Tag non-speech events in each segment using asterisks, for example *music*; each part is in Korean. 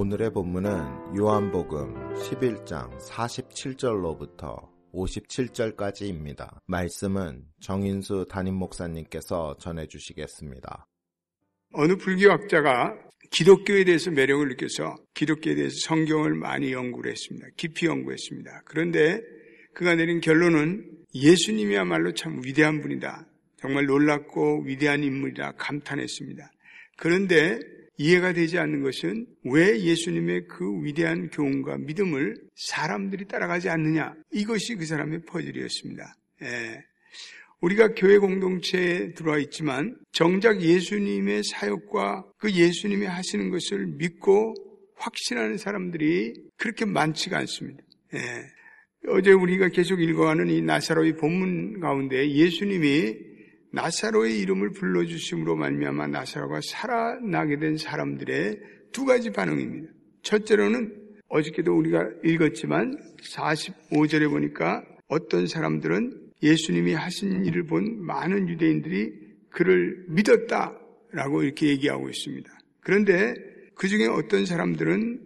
오늘의 본문은 요한복음 11장 47절로부터 57절까지입니다. 말씀은 정인수 담임 목사님께서 전해주시겠습니다. 어느 불교학자가 기독교에 대해서 매력을 느껴서 기독교에 대해서 성경을 많이 연구를 했습니다. 깊이 연구했습니다. 그런데 그가 내린 결론은 예수님이야말로 참 위대한 분이다. 정말 놀랍고 위대한 인물이다. 감탄했습니다. 그런데 이해가 되지 않는 것은 왜 예수님의 그 위대한 교훈과 믿음을 사람들이 따라가지 않느냐. 이것이 그 사람의 퍼즐이었습니다. 예. 우리가 교회 공동체에 들어와 있지만 정작 예수님의 사역과 그 예수님이 하시는 것을 믿고 확신하는 사람들이 그렇게 많지가 않습니다. 예. 어제 우리가 계속 읽어가는 이 나사로의 본문 가운데 예수님이 나사로의 이름을 불러주심으로 말미암아 나사로가 살아나게 된 사람들의 두 가지 반응입니다. 첫째로는 어저께도 우리가 읽었지만 45절에 보니까 어떤 사람들은 예수님이 하신 일을 본 많은 유대인들이 그를 믿었다라고 이렇게 얘기하고 있습니다. 그런데 그 중에 어떤 사람들은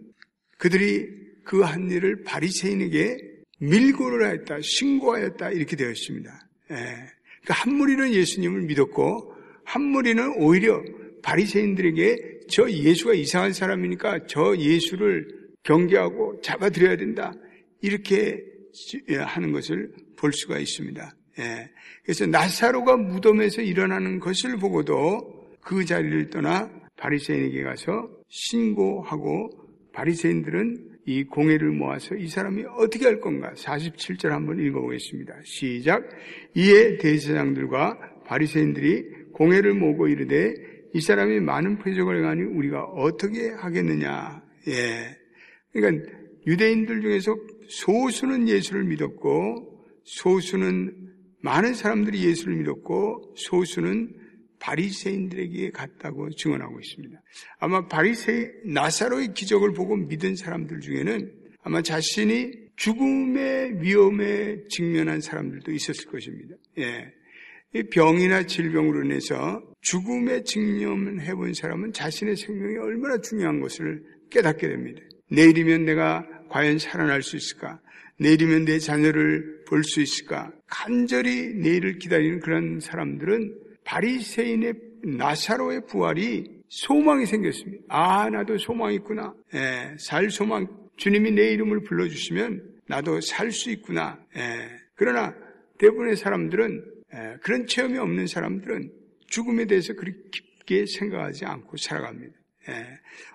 그들이 그 한 일을 바리새인에게 밀고를 하였다, 신고하였다 이렇게 되어 있습니다. 예. 그러니까 한 무리는 예수님을 믿었고 한 무리는 오히려 바리새인들에게 저 예수가 이상한 사람이니까 저 예수를 경계하고 잡아들여야 된다 이렇게 하는 것을 볼 수가 있습니다. 예. 그래서 나사로가 무덤에서 일어나는 것을 보고도 그 자리를 떠나 바리새인에게 가서 신고하고 바리새인들은 이 공회를 모아서 이 사람이 어떻게 할 건가? 47절 한번 읽어보겠습니다. 시작. 이에 대제사장들과 바리새인들이 공회를 모으고 이르되 이 사람이 많은 표적을 행하니 우리가 어떻게 하겠느냐? 예. 그러니까 유대인들 중에서 소수는 예수를 믿었고 소수는 많은 사람들이 예수를 믿었고 소수는 바리새인들에게 갔다고 증언하고 있습니다. 아마 바리새 나사로의 기적을 보고 믿은 사람들 중에는 아마 자신이 죽음의 위험에 직면한 사람들도 있었을 것입니다. 예. 병이나 질병으로 인해서 죽음에 직면해 본 사람은 자신의 생명이 얼마나 중요한 것을 깨닫게 됩니다. 내일이면 내가 과연 살아날 수 있을까? 내일이면 내 자녀를 볼 수 있을까? 간절히 내일을 기다리는 그런 사람들은 바리새인의 나사로의 부활이 소망이 생겼습니다. 아, 나도 소망이 있구나. 예, 살 소망. 주님이 내 이름을 불러주시면 나도 살 수 있구나. 예, 그러나 대부분의 사람들은 예, 그런 체험이 없는 사람들은 죽음에 대해서 그렇게 깊게 생각하지 않고 살아갑니다. 예,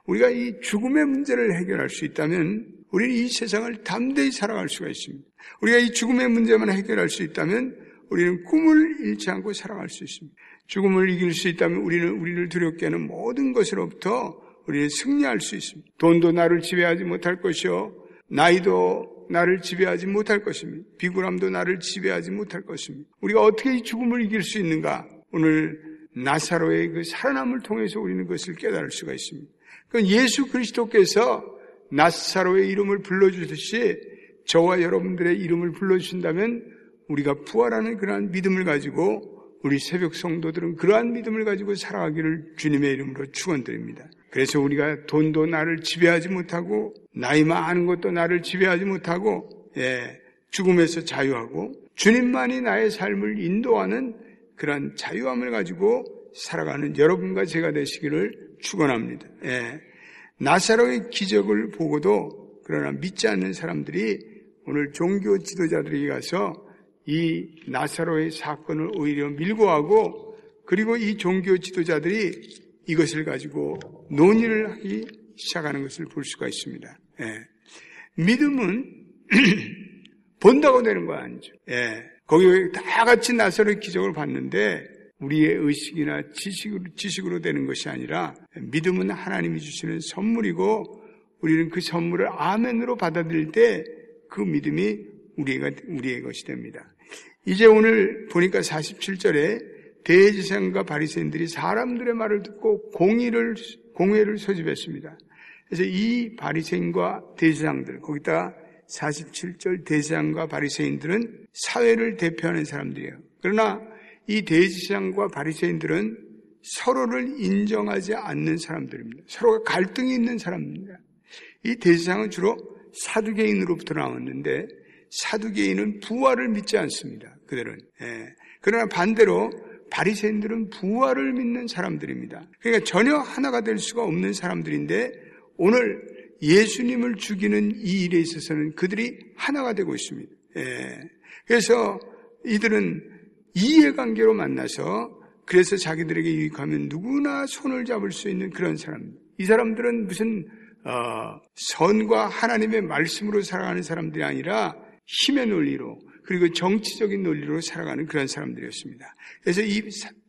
우리가 이 죽음의 문제를 해결할 수 있다면 우리는 이 세상을 담대히 살아갈 수가 있습니다. 우리가 이 죽음의 문제만 해결할 수 있다면 우리는 꿈을 잃지 않고 살아갈 수 있습니다. 죽음을 이길 수 있다면 우리는 우리를 두렵게 하는 모든 것으로부터 우리는 승리할 수 있습니다. 돈도 나를 지배하지 못할 것이요. 나이도 나를 지배하지 못할 것입니다. 비굴함도 나를 지배하지 못할 것입니다. 우리가 어떻게 이 죽음을 이길 수 있는가? 오늘 나사로의 그 살아남을 통해서 우리는 그것을 깨달을 수가 있습니다. 그 예수 그리스도께서 나사로의 이름을 불러주듯이 저와 여러분들의 이름을 불러주신다면 우리가 부활하는 그러한 믿음을 가지고 우리 새벽 성도들은 그러한 믿음을 가지고 살아가기를 주님의 이름으로 축원드립니다. 그래서 우리가 돈도 나를 지배하지 못하고 나이 많은 것도 나를 지배하지 못하고 예, 죽음에서 자유하고 주님만이 나의 삶을 인도하는 그러한 자유함을 가지고 살아가는 여러분과 제가 되시기를 축원합니다. 예, 나사로의 기적을 보고도 그러나 믿지 않는 사람들이 오늘 종교 지도자들에게 가서 이 나사로의 사건을 오히려 밀고 하고 그리고 이 종교 지도자들이 이것을 가지고 논의를 하기 시작하는 것을 볼 수가 있습니다. 예. 믿음은 *clears throat* 본다고 되는 거 아니죠. 예. 거기 다 같이 나사로의 기적을 봤는데 우리의 의식이나 지식으로, 지식으로 되는 것이 아니라 믿음은 하나님이 주시는 선물이고 우리는 그 선물을 아멘으로 받아들일 때 그 믿음이 우리가, 우리의 것이 됩니다. 이제 오늘 보니까 47절에 대제사장과 바리새인들이 사람들의 말을 듣고 공의를 공회를 소집했습니다. 그래서 이 바리새인과 대제사장들 거기다 47절 대제사장과 바리새인들은 사회를 대표하는 사람들이에요. 그러나 이 대제사장과 바리새인들은 서로를 인정하지 않는 사람들입니다. 서로가 갈등이 있는 사람입니다. 이 대제사장은 주로 사두개인으로부터 나왔는데 사두개인은 부활을 믿지 않습니다. 그들은. 예. 그러나 반대로 바리새인들은 부활을 믿는 사람들입니다. 그러니까 전혀 하나가 될 수가 없는 사람들인데 오늘 예수님을 죽이는 이 일에 있어서는 그들이 하나가 되고 있습니다. 예. 그래서 이들은 이해관계로 만나서 그래서 자기들에게 유익하면 누구나 손을 잡을 수 있는 그런 사람. 이 사람들은 무슨 어, 선과 하나님의 말씀으로 살아가는 사람들이 아니라 힘의 논리로 그리고 정치적인 논리로 살아가는 그런 사람들이었습니다. 그래서 이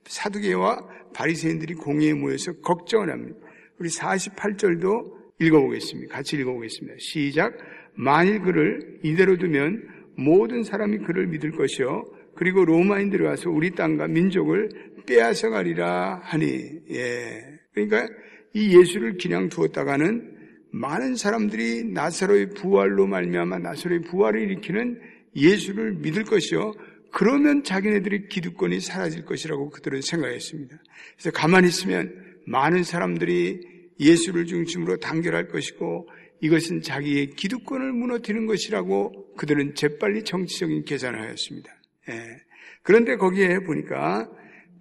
사두개와 바리새인들이 공회에 모여서 걱정을 합니다. 우리 48절도 읽어보겠습니다. 같이 읽어보겠습니다. 시작. 만일 그를 이대로 두면 모든 사람이 그를 믿을 것이요. 그리고 로마인들이 와서 우리 땅과 민족을 빼앗아가리라 하니. 예. 그러니까 이 예수를 그냥 두었다가는 많은 사람들이 나사로의 부활로 말미암아 나사로의 부활을 일으키는 예수를 믿을 것이요. 그러면 자기네들의 기득권이 사라질 것이라고 그들은 생각했습니다. 그래서 가만히 있으면 많은 사람들이 예수를 중심으로 단결할 것이고 이것은 자기의 기득권을 무너뜨리는 것이라고 그들은 재빨리 정치적인 계산을 하였습니다. 예. 그런데 거기에 보니까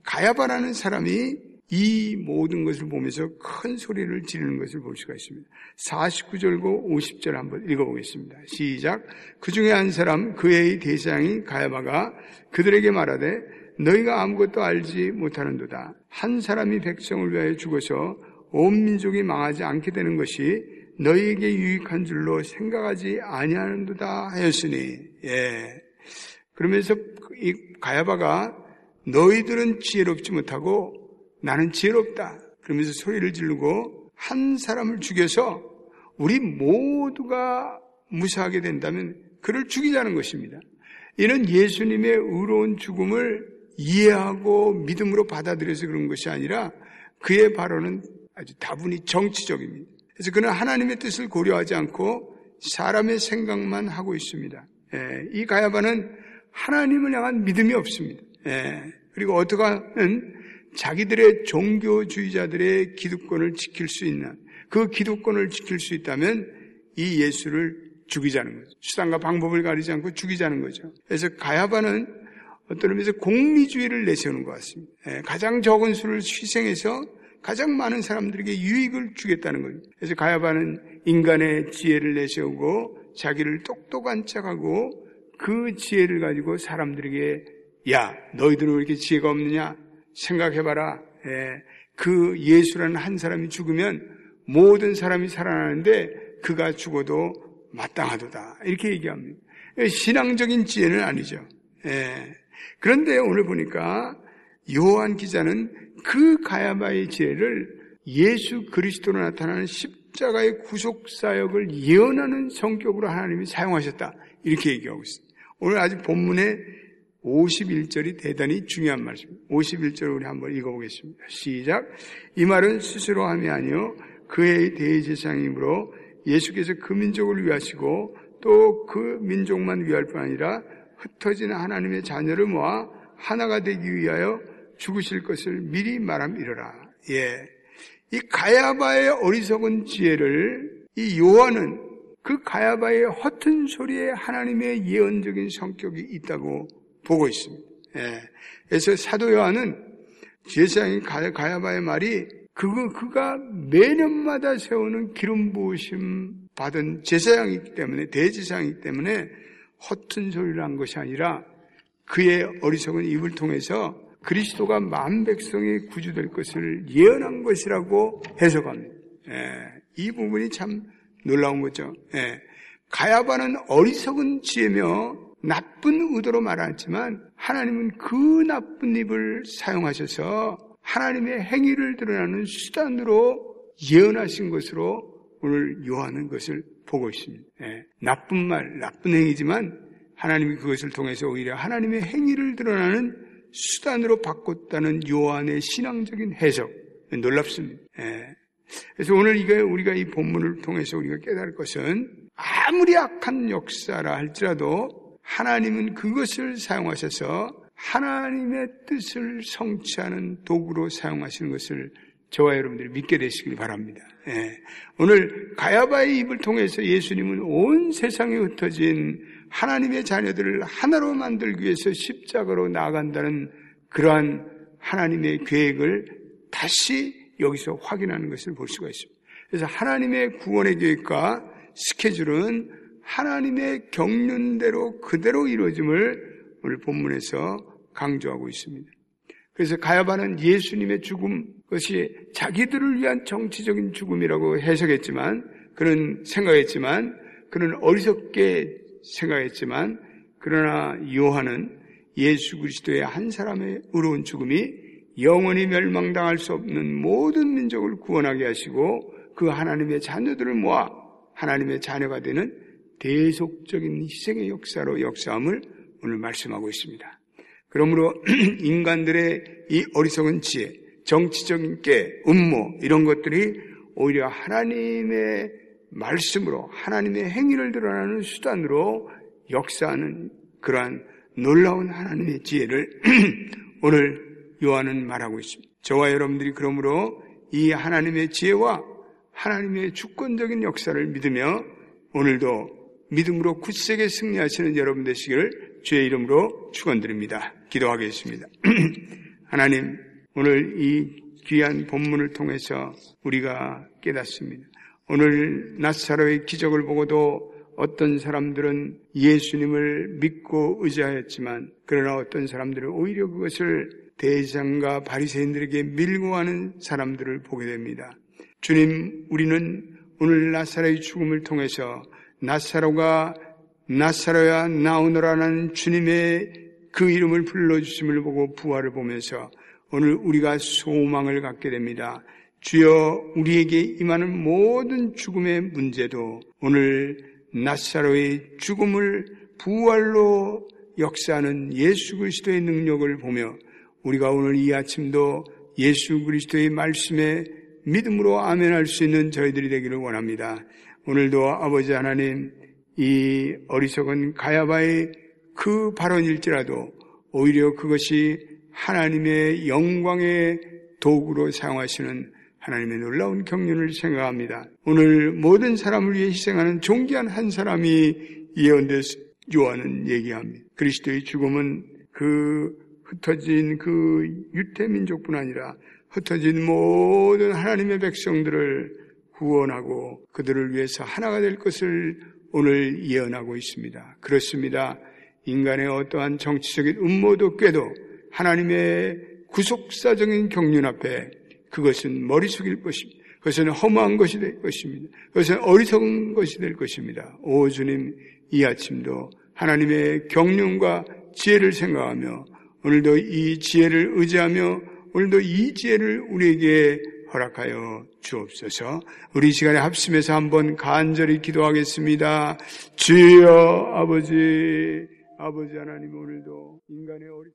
가야바라는 사람이 이 모든 것을 보면서 큰 소리를 지르는 것을 볼 수가 있습니다. 49절고 50절 한번 읽어보겠습니다. 시작. 그 중에 한 사람 그의 대장이 가야바가 그들에게 말하되 너희가 아무것도 알지 못하는도다. 한 사람이 백성을 위하여 죽어서 온 민족이 망하지 않게 되는 것이 너희에게 유익한 줄로 생각하지 아니하는도다 하였으니 예. 그러면서 이 가야바가 너희들은 지혜롭지 못하고 나는 지혜롭다. 그러면서 소리를 지르고 한 사람을 죽여서 우리 모두가 무사하게 된다면 그를 죽이자는 것입니다. 이는 예수님의 의로운 죽음을 이해하고 믿음으로 받아들여서 그런 것이 아니라 그의 발언은 아주 다분히 정치적입니다. 그래서 그는 하나님의 뜻을 고려하지 않고 사람의 생각만 하고 있습니다. 예, 이 가야바는 하나님을 향한 믿음이 없습니다. 예, 그리고 어떻게 하면 자기들의 종교주의자들의 기득권을 지킬 수 있는 그 기득권을 지킬 수 있다면 이 예수를 죽이자는 거죠. 수단과 방법을 가리지 않고 죽이자는 거죠. 그래서 가야바는 어떤 의미에서 공리주의를 내세우는 것 같습니다. 예, 가장 적은 수를 희생해서 가장 많은 사람들에게 유익을 주겠다는 거죠. 그래서 가야바는 인간의 지혜를 내세우고 자기를 똑똑한 척하고 그 지혜를 가지고 사람들에게 야 너희들은 왜 이렇게 지혜가 없느냐 생각해봐라. 예, 그 예수라는 한 사람이 죽으면 모든 사람이 살아나는데 그가 죽어도 마땅하도다. 이렇게 얘기합니다. 예, 신앙적인 지혜는 아니죠. 예. 그런데 오늘 보니까 요한 기자는 그 가야바의 지혜를 예수 그리스도로 나타나는 십자가의 구속 사역을 예언하는 성격으로 하나님이 사용하셨다. 이렇게 얘기하고 있습니다. 오늘 아직 본문에 51절이 대단히 중요한 말씀입니다. 51절 우리 한번 읽어보겠습니다. 시작. 이 말은 스스로 함이 아니요 그의 대제사장이므로 예수께서 그 민족을 위하시고 또 그 민족만 위할 뿐 아니라 흩어진 하나님의 자녀를 모아 하나가 되기 위하여 죽으실 것을 미리 말함이러라. 예. 이 가야바의 어리석은 지혜를 이 요한은 그 가야바의 허튼 소리에 하나님의 예언적인 성격이 있다고 보고 있습니다. 예. 그래서 사도 요한은 제사장인 가야바의 말이 그거 그가 매년마다 세우는 기름 부으심 받은 제사장이기 때문에 대제사장이기 때문에 허튼 소리를 한 것이 아니라 그의 어리석은 입을 통해서 그리스도가 만 백성이 구주될 것을 예언한 것이라고 해석합니다. 예, 이 부분이 참 놀라운 거죠. 예, 가야바는 어리석은 지혜며 나쁜 의도로 말하지만 하나님은 그 나쁜 입을 사용하셔서 하나님의 행위를 드러나는 수단으로 예언하신 것으로 오늘 요하는 것을 보고 있습니다. 예, 나쁜 말, 나쁜 행위지만 하나님이 그것을 통해서 오히려 하나님의 행위를 드러나는 수단으로 바꿨다는 요한의 신앙적인 해석 놀랍습니다. 예. 그래서 오늘 이게 우리가 이 본문을 통해서 우리가 깨달을 것은 아무리 악한 역사라 할지라도 하나님은 그것을 사용하셔서 하나님의 뜻을 성취하는 도구로 사용하시는 것을 저와 여러분들이 믿게 되시길 바랍니다. 예. 오늘 가야바의 입을 통해서 예수님은 온 세상에 흩어진 하나님의 자녀들을 하나로 만들기 위해서 십자가로 나아간다는 그러한 하나님의 계획을 다시 여기서 확인하는 것을 볼 수가 있습니다. 그래서 하나님의 구원의 계획과 스케줄은 하나님의 경륜대로 그대로 이루어짐을 오늘 본문에서 강조하고 있습니다. 그래서 가야바는 예수님의 죽음, 그것이 자기들을 위한 정치적인 죽음이라고 해석했지만, 그는 생각했지만, 그는 어리석게 생각했지만, 그러나 요한은 예수 그리스도의 한 사람의 의로운 죽음이 영원히 멸망당할 수 없는 모든 민족을 구원하게 하시고 그 하나님의 자녀들을 모아 하나님의 자녀가 되는 대속적인 희생의 역사로 역사함을 오늘 말씀하고 있습니다. 그러므로 *clears throat* 인간들의 이 어리석은 지혜, 정치적인 깨, 음모 이런 것들이 오히려 하나님의 말씀으로 하나님의 행위를 드러나는 수단으로 역사하는 그러한 놀라운 하나님의 지혜를 *clears throat* 오늘 요한은 말하고 있습니다. 저와 여러분들이 그러므로 이 하나님의 지혜와 하나님의 주권적인 역사를 믿으며 오늘도 믿음으로 굳세게 승리하시는 여러분 되시기를 주의 이름으로 축원드립니다. 기도하겠습니다. *clears throat* 하나님, 오늘 이 귀한 본문을 통해서 우리가 깨닫습니다. 오늘 나사로의 기적을 보고도 어떤 사람들은 예수님을 믿고 의지하였지만 그러나 어떤 사람들은 오히려 그것을 대장과 바리새인들에게 밀고 가는 사람들을 보게 됩니다. 주님, 우리는 오늘 나사로의 죽음을 통해서 나사로가 나사로야 나오너라는 주님의 그 이름을 불러주심을 보고 부활을 보면서 오늘 우리가 소망을 갖게 됩니다. 주여 우리에게 임하는 모든 죽음의 문제도 오늘 나사로의 죽음을 부활로 역사하는 예수 그리스도의 능력을 보며 우리가 오늘 이 아침도 예수 그리스도의 말씀에 믿음으로 아멘할 수 있는 저희들이 되기를 원합니다. 오늘도 아버지 하나님 이 어리석은 가야바의 그 발언일지라도 오히려 그것이 하나님의 영광의 도구로 사용하시는 하나님의 놀라운 경륜을 생각합니다. 오늘 모든 사람을 위해 희생하는 존귀한 한 사람이 예언돼서 요한은 얘기합니다. 그리스도의 죽음은 그 흩어진 그 유태 민족뿐 아니라 흩어진 모든 하나님의 백성들을 구원하고 그들을 위해서 하나가 될 것을 오늘 예언하고 있습니다. 그렇습니다. 인간의 어떠한 정치적인 음모도 꾀도 하나님의 구속사적인 경륜 앞에 그것은 머리 숙일 것입니다. 그것은 허무한 것이 될 것입니다. 그것은 어리석은 것이 될 것입니다. 오 주님, 이 아침도 하나님의 경륜과 지혜를 생각하며 오늘도 이 지혜를 의지하며 오늘도 이 지혜를 우리에게 허락하여 주옵소서. 우리 시간에 합심해서 한번 간절히 기도하겠습니다. 주여 아버지, 아버지 하나님 오늘도 인간의 어리